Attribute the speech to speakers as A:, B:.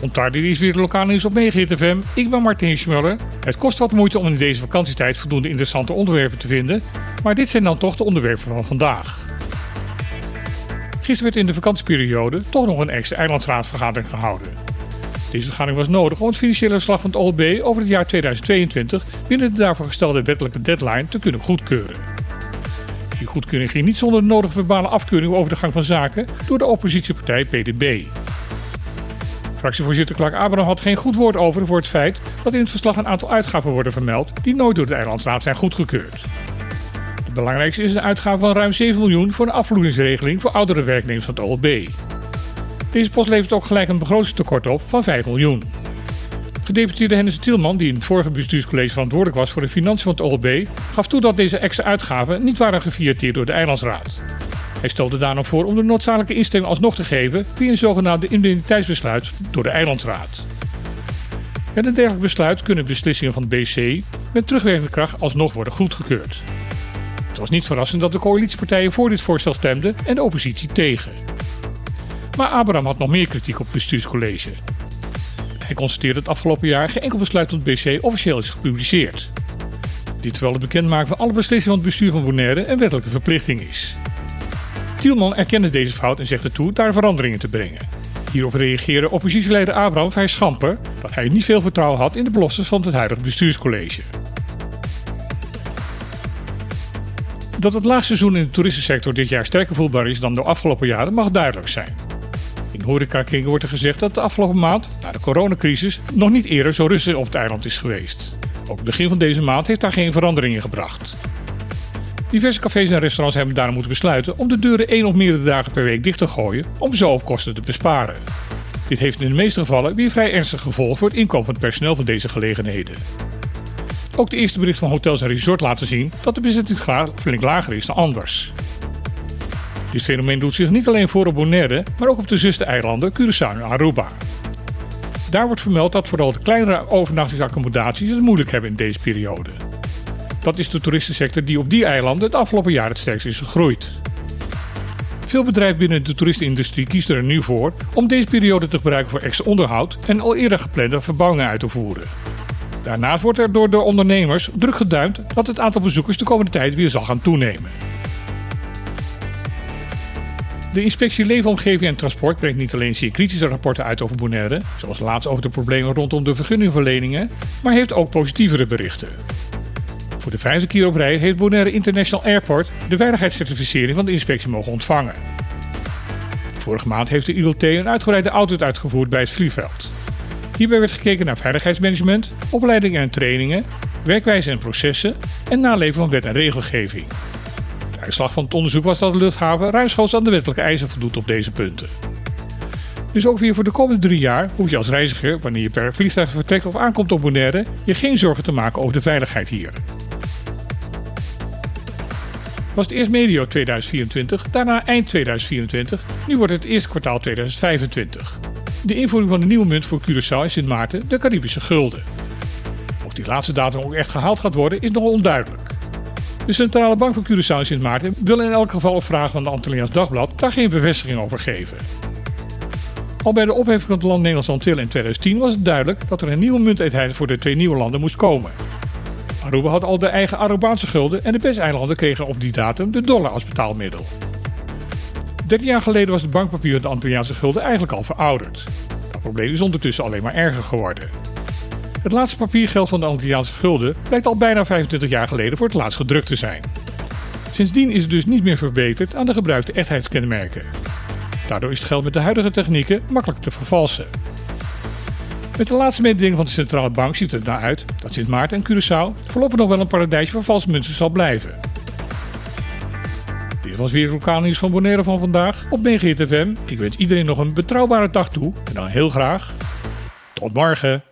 A: Dit is weer de lokale nieuws op FM. Ik ben Martin Schmuller. Het kost wat moeite om in deze vakantietijd voldoende interessante onderwerpen te vinden, maar dit zijn dan toch de onderwerpen van vandaag. Gisteren werd in de vakantieperiode toch nog een extra eilandsraadvergadering gehouden. Deze vergadering was nodig om het financiële slag van het OLB over het jaar 2022 binnen de daarvoor gestelde wettelijke deadline te kunnen goedkeuren. Die goedkeuring ging niet zonder de nodige verbale afkeuring over de gang van zaken door de oppositiepartij PDB. Fractievoorzitter Clark Abraham had geen goed woord over voor het feit dat in het verslag een aantal uitgaven worden vermeld die nooit door de Eilandsraad zijn goedgekeurd. Het belangrijkste is een uitgave van ruim 7 miljoen voor een afvloedingsregeling voor oudere werknemers van het OLB. Deze post levert ook gelijk een begrotingstekort op van 5 miljoen. Gedeputeerde Hennis Tielman, die in het vorige bestuurscollege verantwoordelijk was voor de financiën van het OLB, gaf toe dat deze extra uitgaven niet waren gefinancierd door de Eilandsraad. Hij stelde daarom voor om de noodzakelijke instemming alsnog te geven via een zogenaamde indemniteitsbesluit door de Eilandsraad. Met een dergelijk besluit kunnen beslissingen van het BC met terugwerkende kracht alsnog worden goedgekeurd. Het was niet verrassend dat de coalitiepartijen voor dit voorstel stemden en de oppositie tegen. Maar Abraham had nog meer kritiek op het bestuurscollege. Hij constateerde dat afgelopen jaar geen enkel besluit van het BC officieel is gepubliceerd. Dit terwijl het bekendmaken van alle beslissingen van het bestuur van Bonaire een wettelijke verplichting is. Tielman erkende deze fout en zegt ertoe daar veranderingen te brengen. Hierop reageerde oppositieleider Abraham vrij schamper dat hij niet veel vertrouwen had in de beloftes van het huidige bestuurscollege. Dat het laagseizoen in de toeristensector dit jaar sterker voelbaar is dan de afgelopen jaren mag duidelijk zijn. In horecakringen wordt er gezegd dat de afgelopen maand, na de coronacrisis, nog niet eerder zo rustig op het eiland is geweest. Ook het begin van deze maand heeft daar geen verandering in gebracht. Diverse cafés en restaurants hebben daarom moeten besluiten om de deuren één of meerdere dagen per week dicht te gooien om zo op kosten te besparen. Dit heeft in de meeste gevallen weer vrij ernstige gevolgen voor het inkomen van het personeel van deze gelegenheden. Ook de eerste berichten van hotels en resorts laten zien dat de bezettingsgraad flink lager is dan anders. Dit fenomeen doet zich niet alleen voor op Bonaire, maar ook op de zustereilanden Curaçao en Aruba. Daar wordt vermeld dat vooral de kleinere overnachtingsaccommodaties het moeilijk hebben in deze periode. Dat is de toeristensector die op die eilanden het afgelopen jaar het sterkst is gegroeid. Veel bedrijven binnen de toeristenindustrie kiezen er nu voor om deze periode te gebruiken voor extra onderhoud en al eerder geplande verbouwingen uit te voeren. Daarnaast wordt er door de ondernemers druk geduimd dat het aantal bezoekers de komende tijd weer zal gaan toenemen. De inspectie Leefomgeving en Transport brengt niet alleen zeer kritische rapporten uit over Bonaire, zoals laatst over de problemen rondom de vergunningverleningen, maar heeft ook positievere berichten. Voor de vijfde keer op rij heeft Bonaire International Airport de veiligheidscertificering van de inspectie mogen ontvangen. Vorige maand heeft de ILT een uitgebreide audit uitgevoerd bij het vliegveld. Hierbij werd gekeken naar veiligheidsmanagement, opleidingen en trainingen, werkwijze en processen en naleven van wet en regelgeving. De uitslag van het onderzoek was dat de luchthaven ruimschoots aan de wettelijke eisen voldoet op deze punten. Dus ook weer voor de komende drie jaar hoef je als reiziger, wanneer je per vliegtuig vertrekt of aankomt op Bonaire, je geen zorgen te maken over de veiligheid hier was het eerst medio 2024, daarna eind 2024, nu wordt het eerste kwartaal 2025. De invoering van de nieuwe munt voor Curaçao en Sint Maarten, de Caribische gulden. Of die laatste datum ook echt gehaald gaat worden, is nog onduidelijk. De Centrale Bank van Curaçao en Sint Maarten wil in elk geval op vraag van de Antilliaans Dagblad daar geen bevestiging over geven. Al bij de opheffing van het land Nederlands Antillen in 2010 was het duidelijk dat er een nieuwe munteenheid voor de twee nieuwe landen moest komen. Aruba had al de eigen Arubaanse gulden en de PES-eilanden kregen op die datum de dollar als betaalmiddel. 13 jaar geleden was het bankpapier van de Antilliaanse gulden eigenlijk al verouderd. Dat probleem is ondertussen alleen maar erger geworden. Het laatste papiergeld van de Antilliaanse gulden blijkt al bijna 25 jaar geleden voor het laatst gedrukt te zijn. Sindsdien is het dus niet meer verbeterd aan de gebruikte echtheidskenmerken. Daardoor is het geld met de huidige technieken makkelijk te vervalsen. Met de laatste mededeling van de centrale bank ziet het naar uit dat Sint Maarten en Curaçao voorlopig nog wel een paradijsje voor valse munten zal blijven. Dit was weer nieuws van Bonaire van vandaag op FM. Ik wens iedereen nog een betrouwbare dag toe en dan heel graag tot morgen.